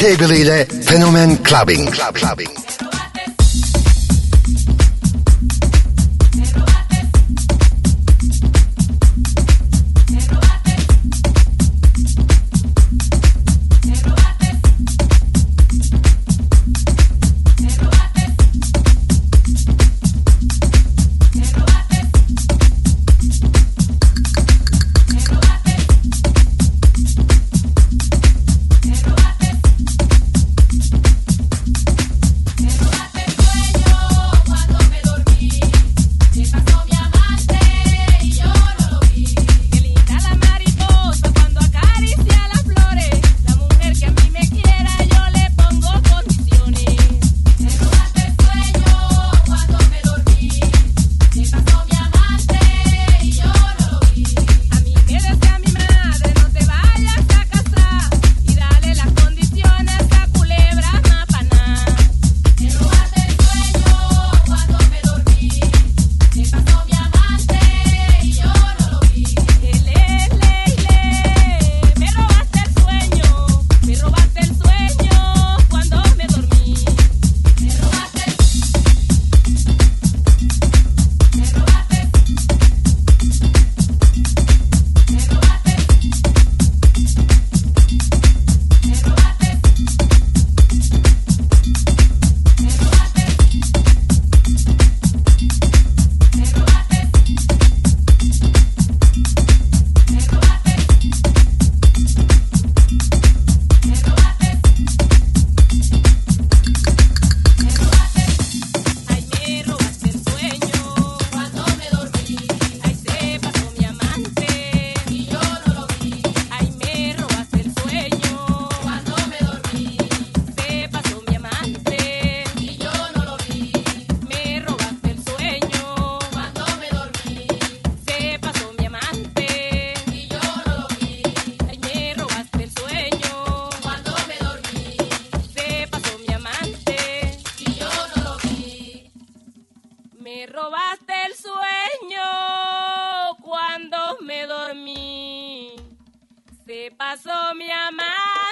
Cable ile Fenomen Clubbing. Clubbing. passou me amar.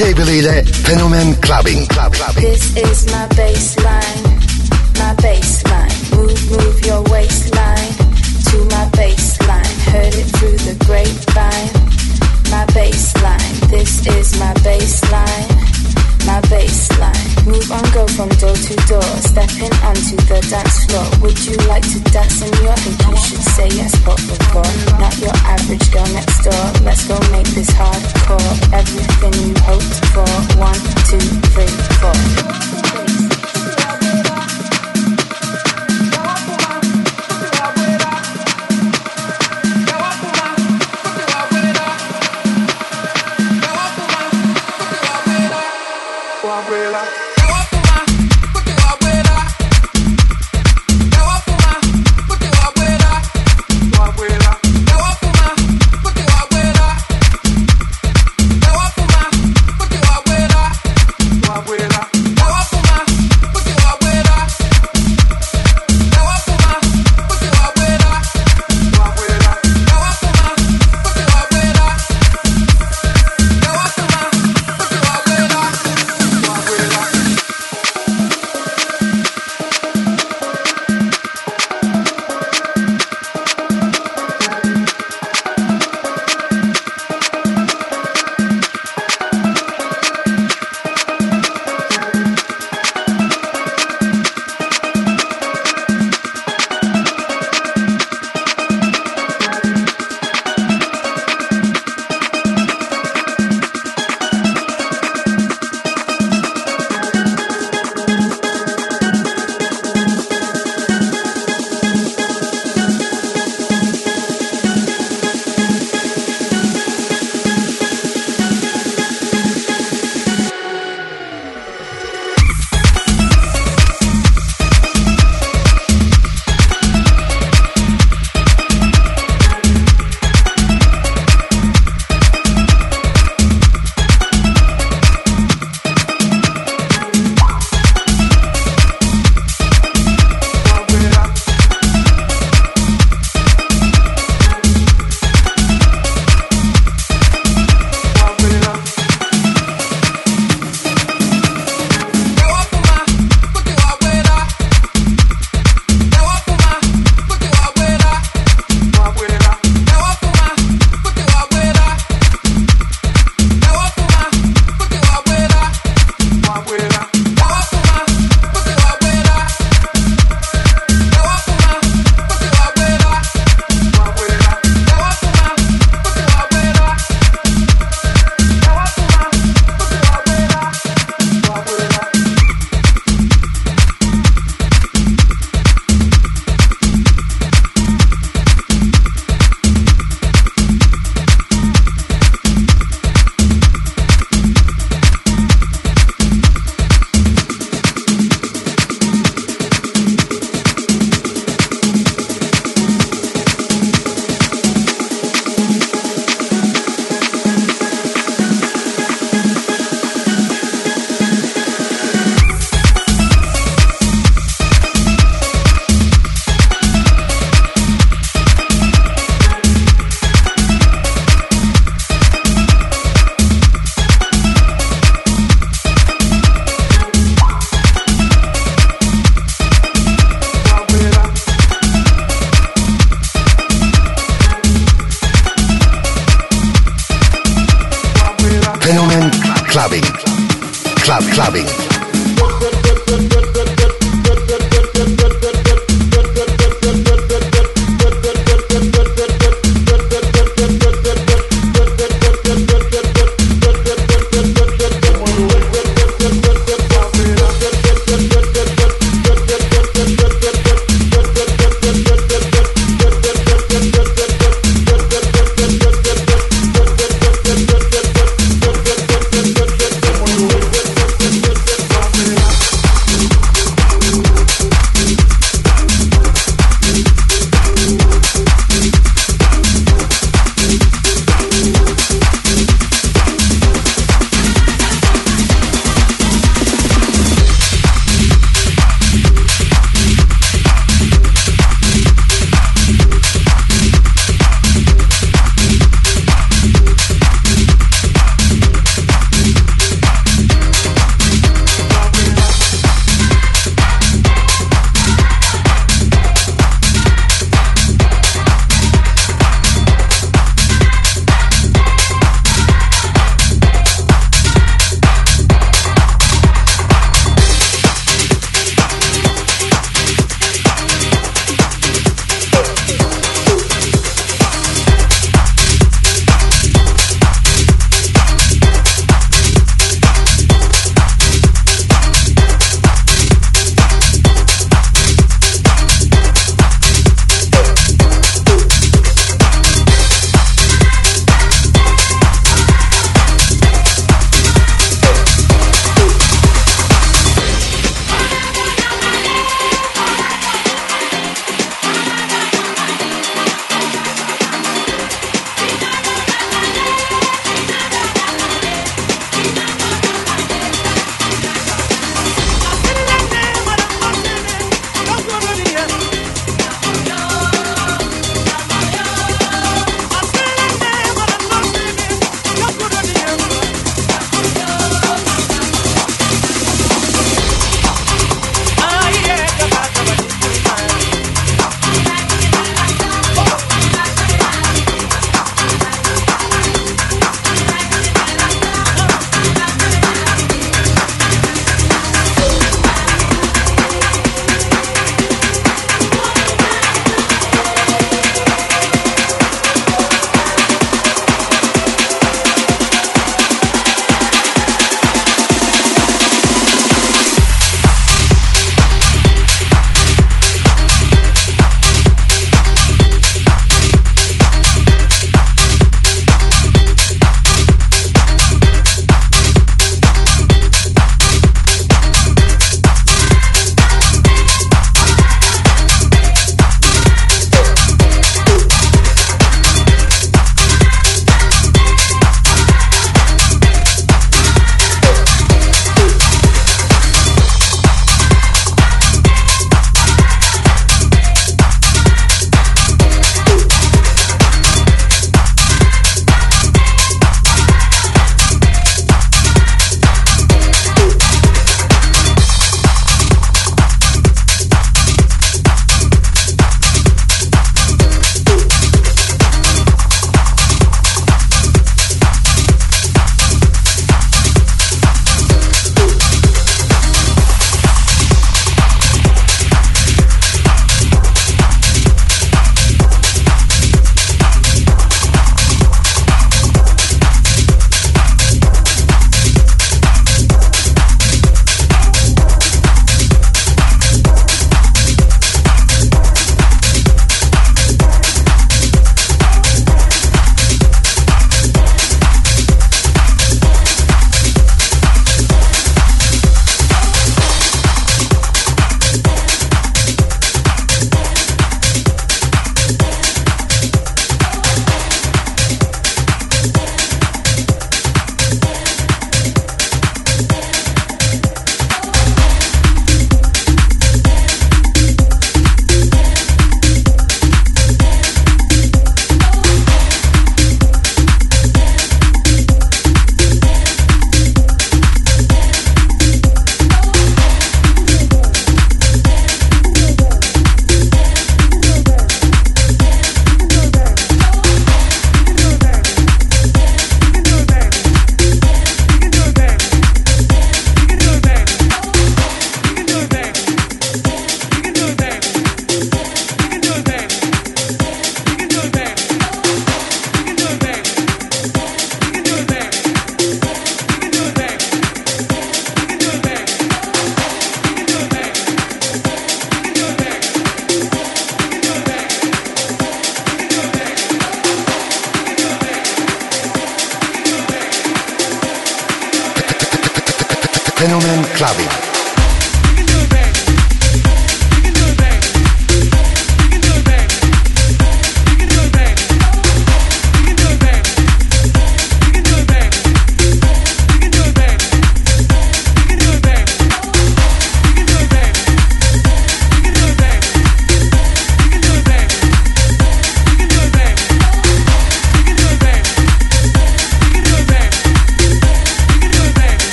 Ile Fenomen Clubbing. Club, clubbing. This is my baseline, my baseline. Move, move your waistline to my baseline. Heard it through the grapevine. My baseline. This is my baseline, my baseline. Move on, go from door to door, stepping onto the dance floor. Would you like to dance in your? Think you should say yes, but before. Not your average girl next door. Let's go make this hardcore. Everything you hoped for. One, two, three, four.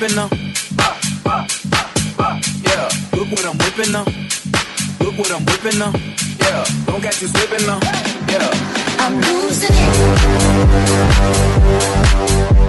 whipping them. Yeah, look what I'm whipping them. Look what I'm whipping them. Yeah, don't catch you slipping them. Yeah, I'm losing it.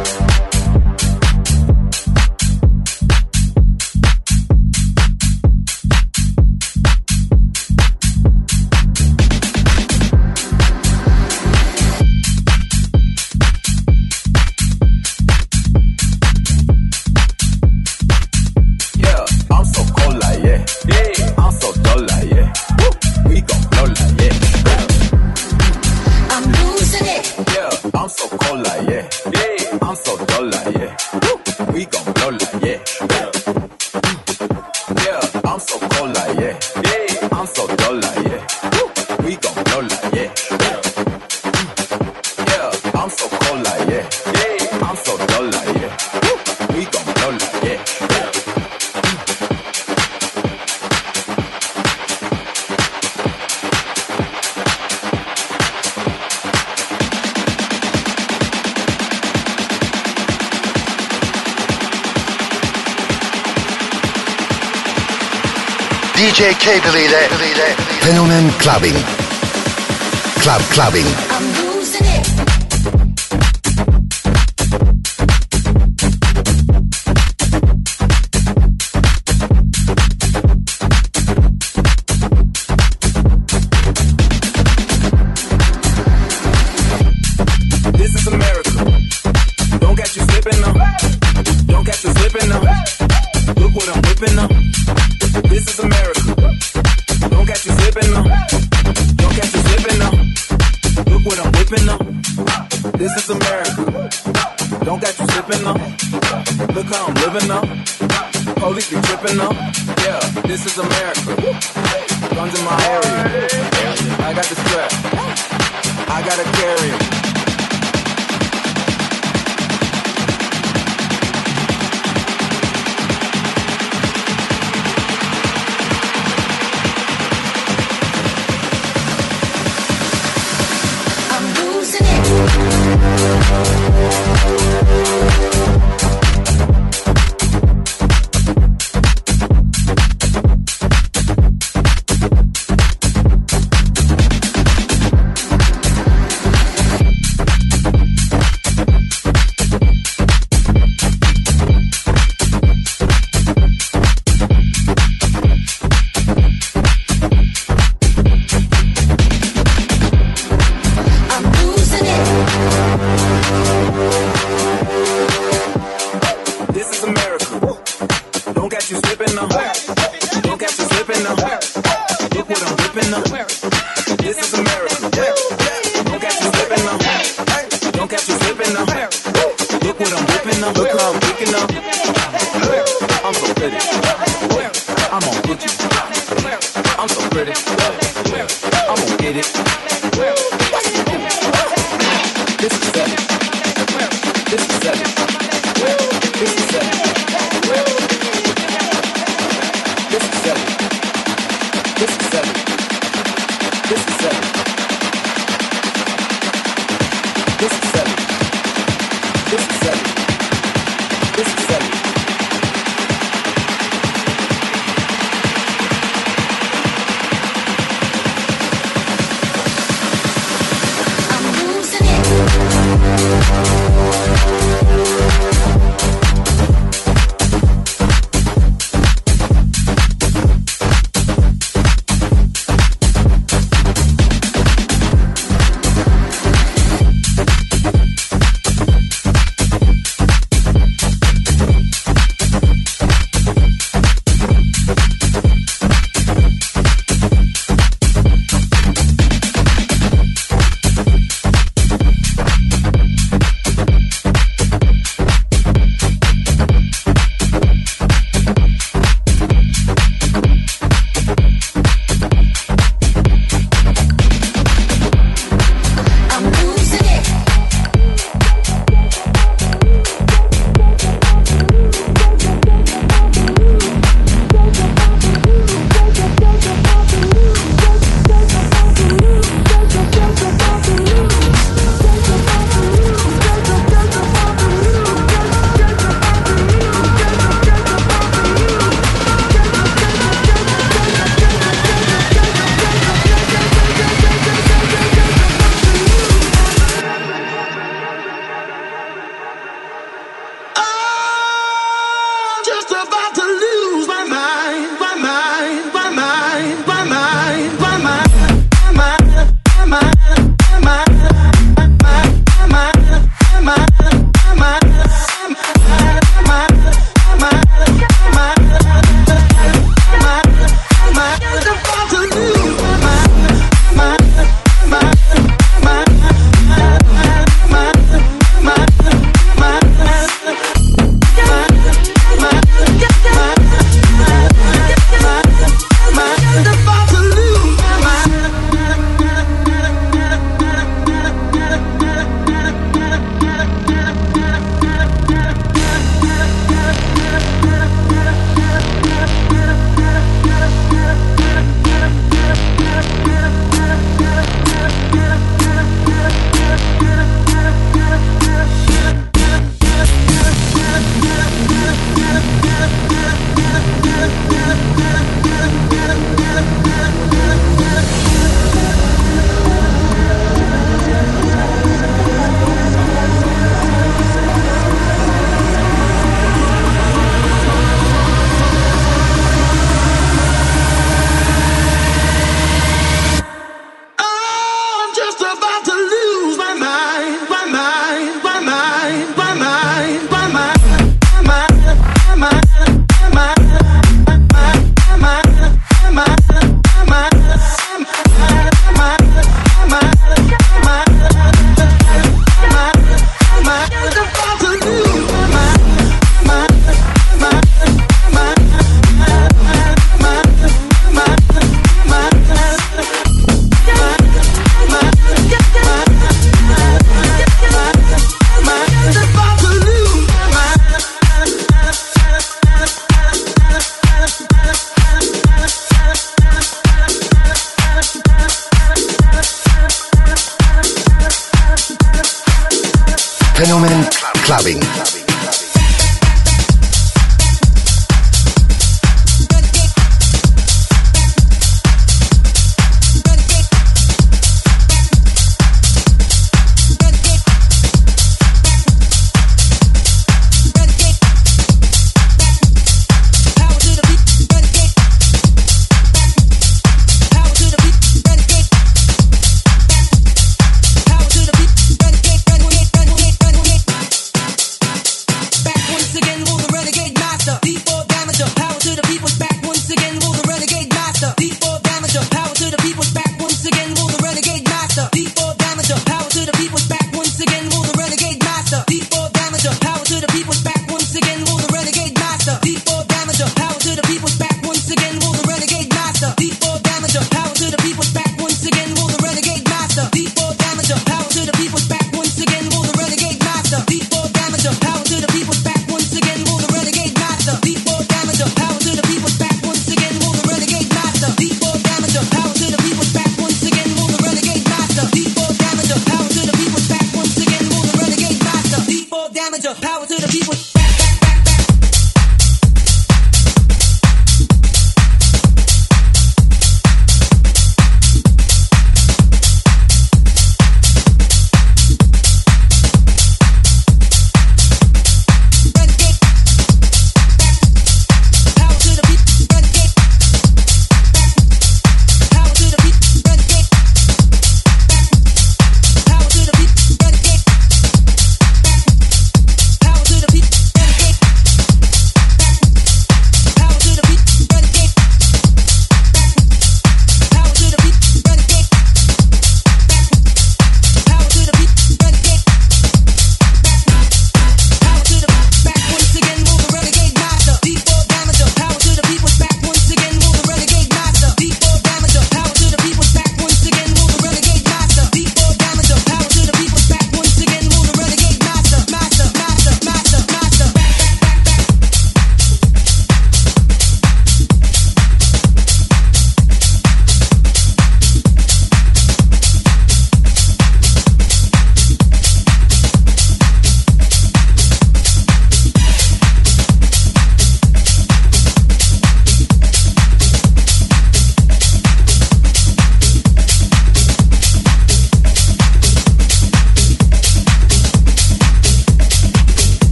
K believe. Fenomen Clubbing. Club Clubbing. this is America. Don't got you slipping up. Look how I'm living up. Police be tripping up. Yeah, this is America. Guns in my area. I got the strap. I gotta carry it. up, look how I'm up.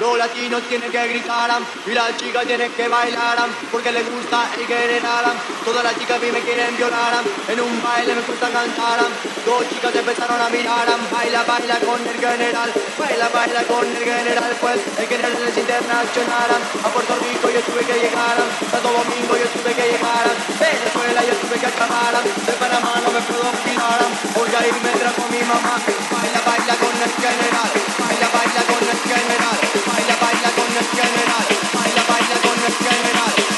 Los latinos tienen que gritar y las chicas tienen que bailar porque les gusta y general. Todas las chicas mí me quieren violar, en un baile me gusta cantar. Dos chicas empezaron a mirar, baila, baila con el general, baila, baila con el general, pues el general es internacional. A Puerto Rico yo tuve que llegar, a Santo Domingo yo tuve que llegar, Venezuela yo tuve que acabar, de Panamá no me puedo fijar, porque ahí me trajo mi mamá. Baila, baila con el general, baila con el general, baila, baila con baila, baila con el general,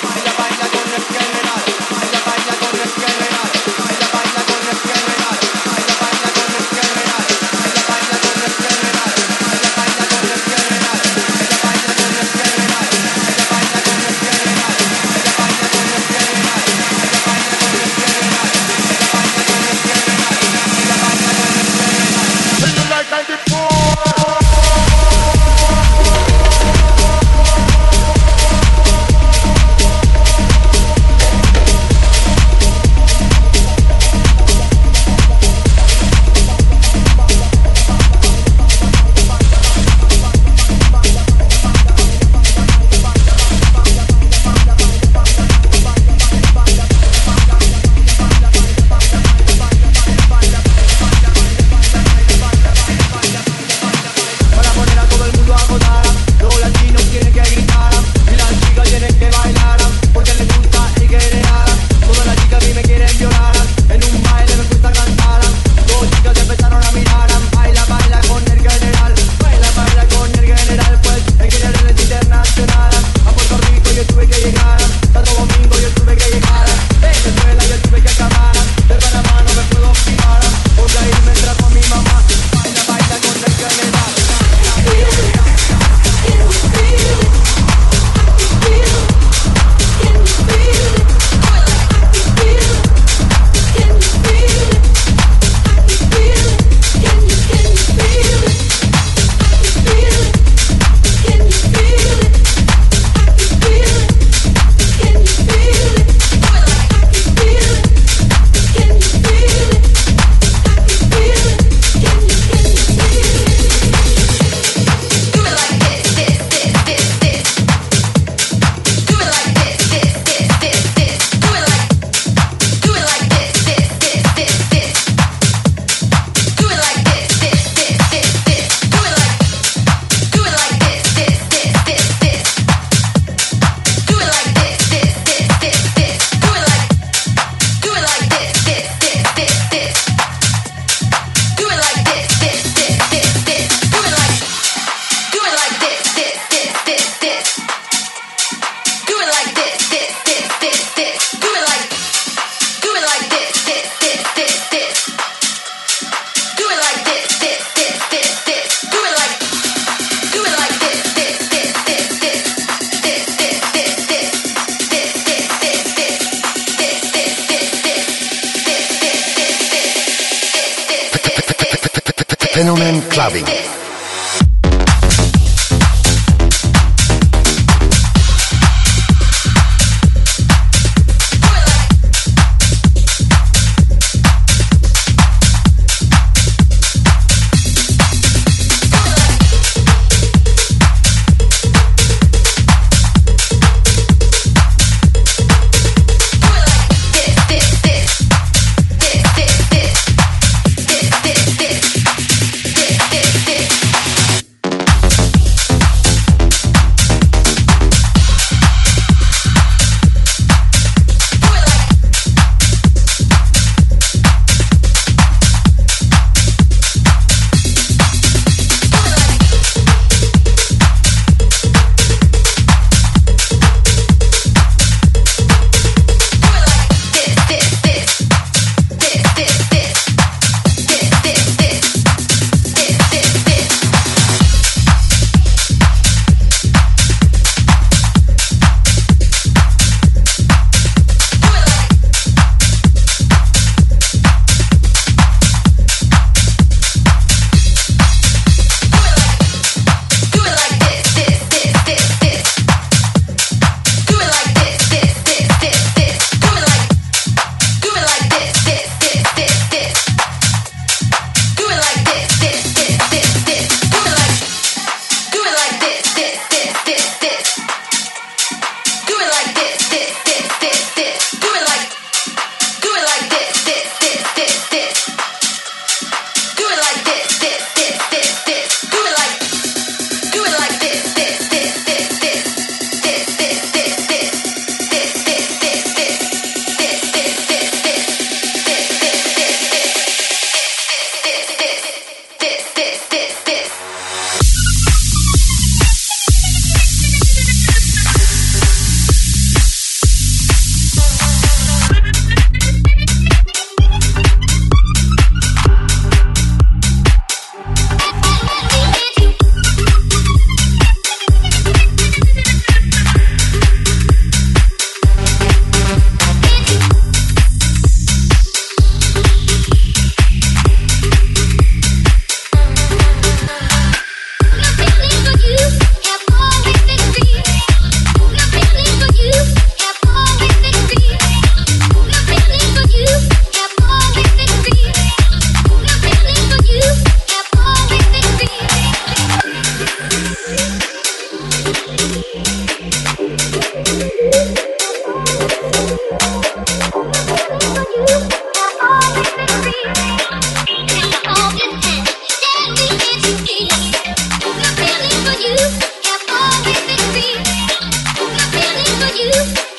you.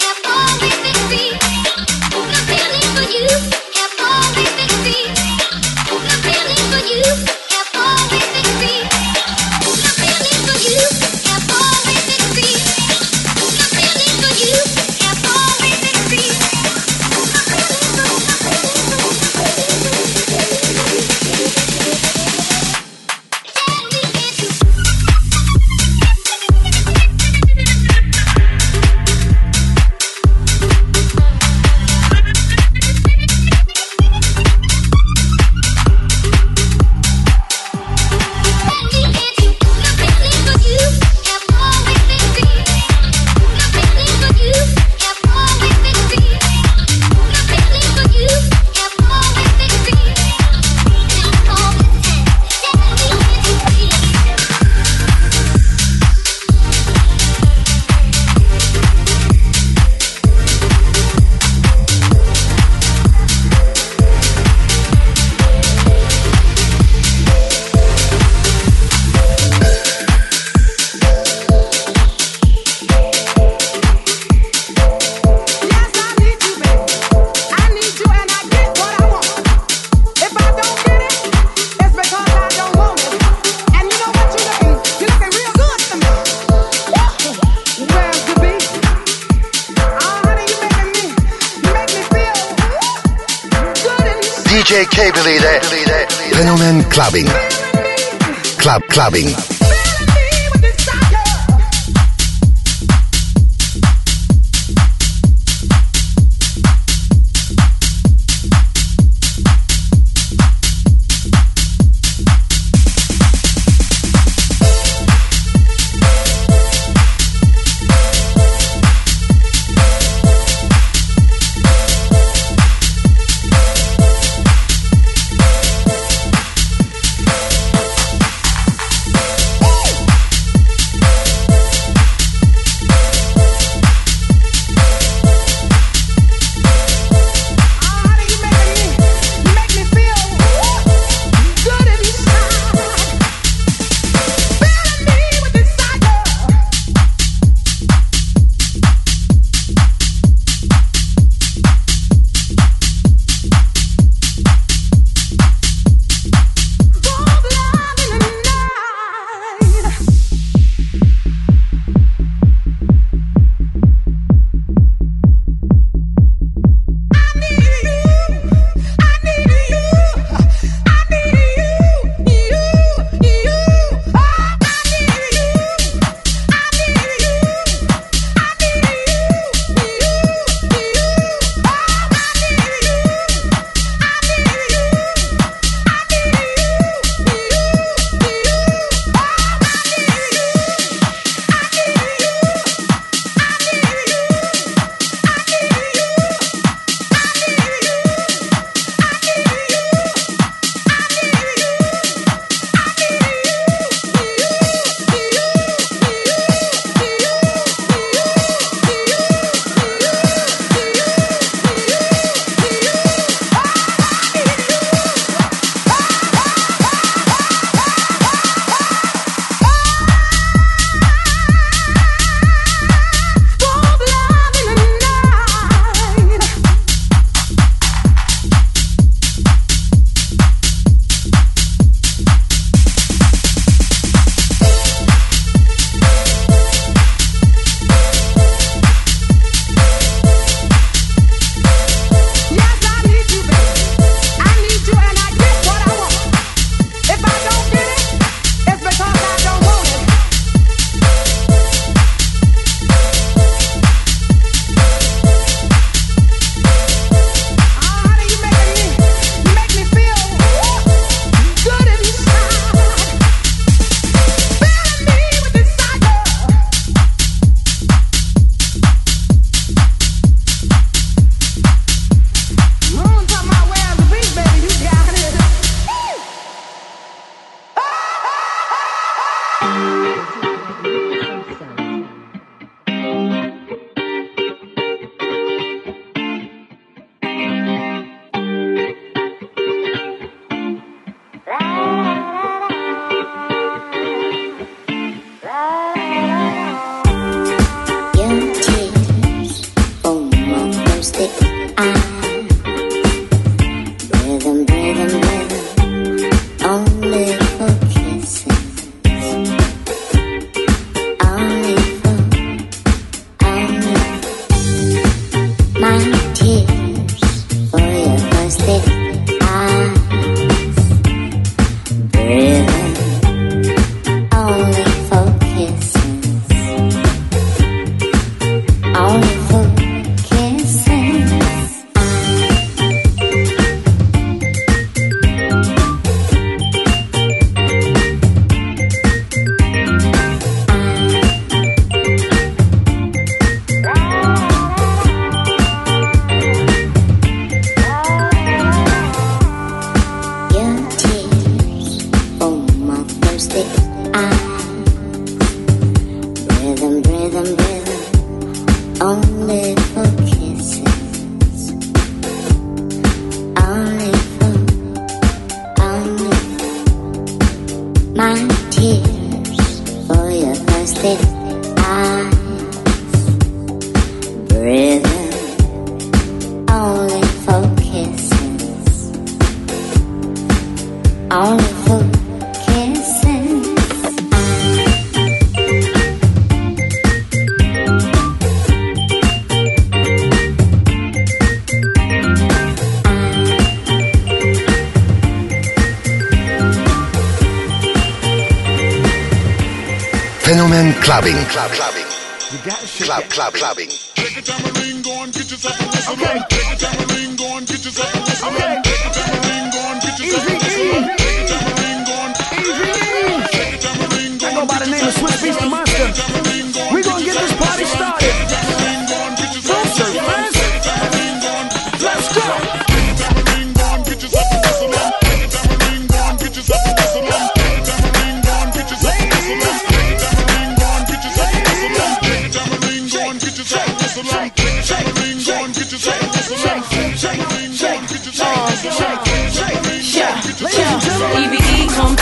Clubbing. Club, clubbing. Club, club, clubbing.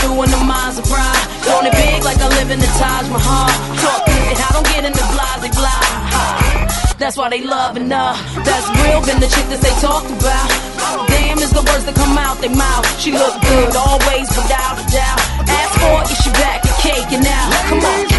E in the Maserati. Throwing it big like I live in the Taj Mahal. Talk it, I don't get in the blase blah. That's why they loving her. That's real, been the chick that they talked about. Damn is the words that come out their mouth. She look good always, without a doubt. Ask for it, she back cake and caking out? Come on.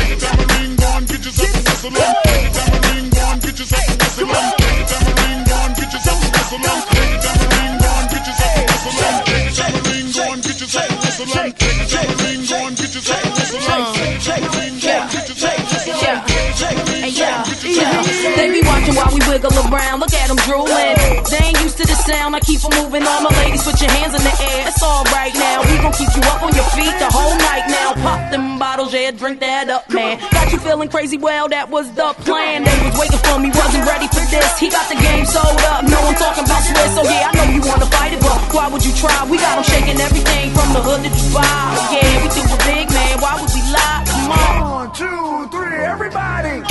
They be watching while we wiggle around. Look at them drooling. They ain't used to the sound. I keep 'em moving. All my ladies, put your hands in the air. It's all right now. We gon' keep you up on your feet the whole night now. Pop them bottles, yeah, drink that up, man. Got you feeling crazy? Well, that was the plan. They was waiting for me, wasn't ready for this. He got the game sold up. No one talking about Swiss, so yeah, I know you wanna fight it, but why would you try? We got 'em shaking everything from the hood to Dubai. Yeah, we do a big man. Why would we lie? Come on. One, two, three, everybody.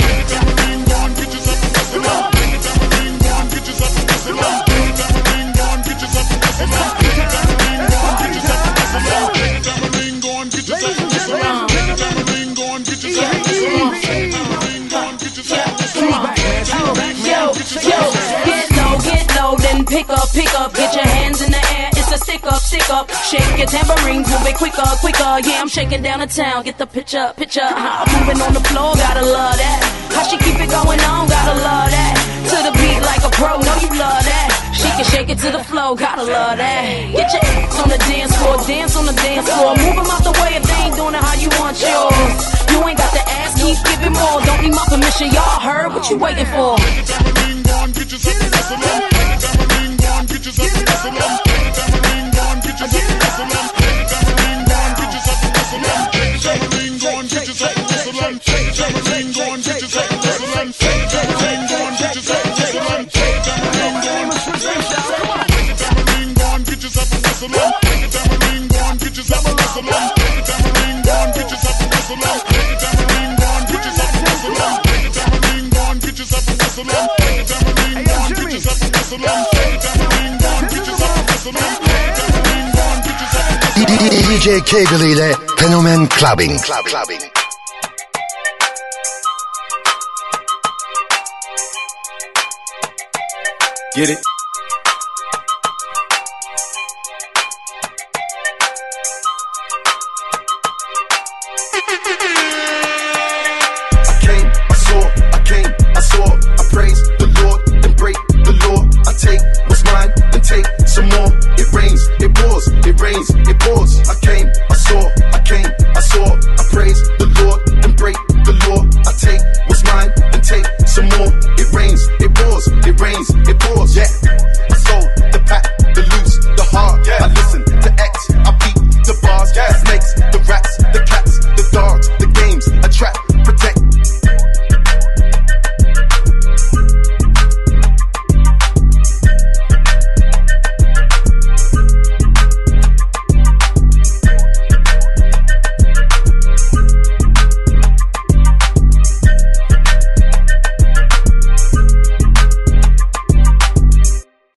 Pick up, pick up, get your hands in the up. Shake your tambourines, move it quicker, quicker. Yeah, I'm shaking down the town. Get the picture, picture. Huh, moving on the floor, gotta love that. How she keep it going on, gotta love that. To the beat like a pro, know you love that. She can shake it to the flow, gotta love that. Get your ass on the dance floor, dance on the dance floor. Move 'em out the way if they ain't doing it how you want yours. You ain't got to ask, keep giving more. Don't need my permission, y'all heard what you waiting for. Take a tambourine. Get yourself a and. Get yourself a whistle take the tambourine going. Get yourself a and. Get yourself a whistle take a tambourine going. Take. Get yourself a whistle take the tambourine going. Get yourself a whistle take the tambourine going. Get yourself a and. Get yourself a whistle take the tambourine going. Get yourself a and. Get yourself a whistle. DJ Kegel ile Fenomen Clubbing. Club, clubbing. Get it?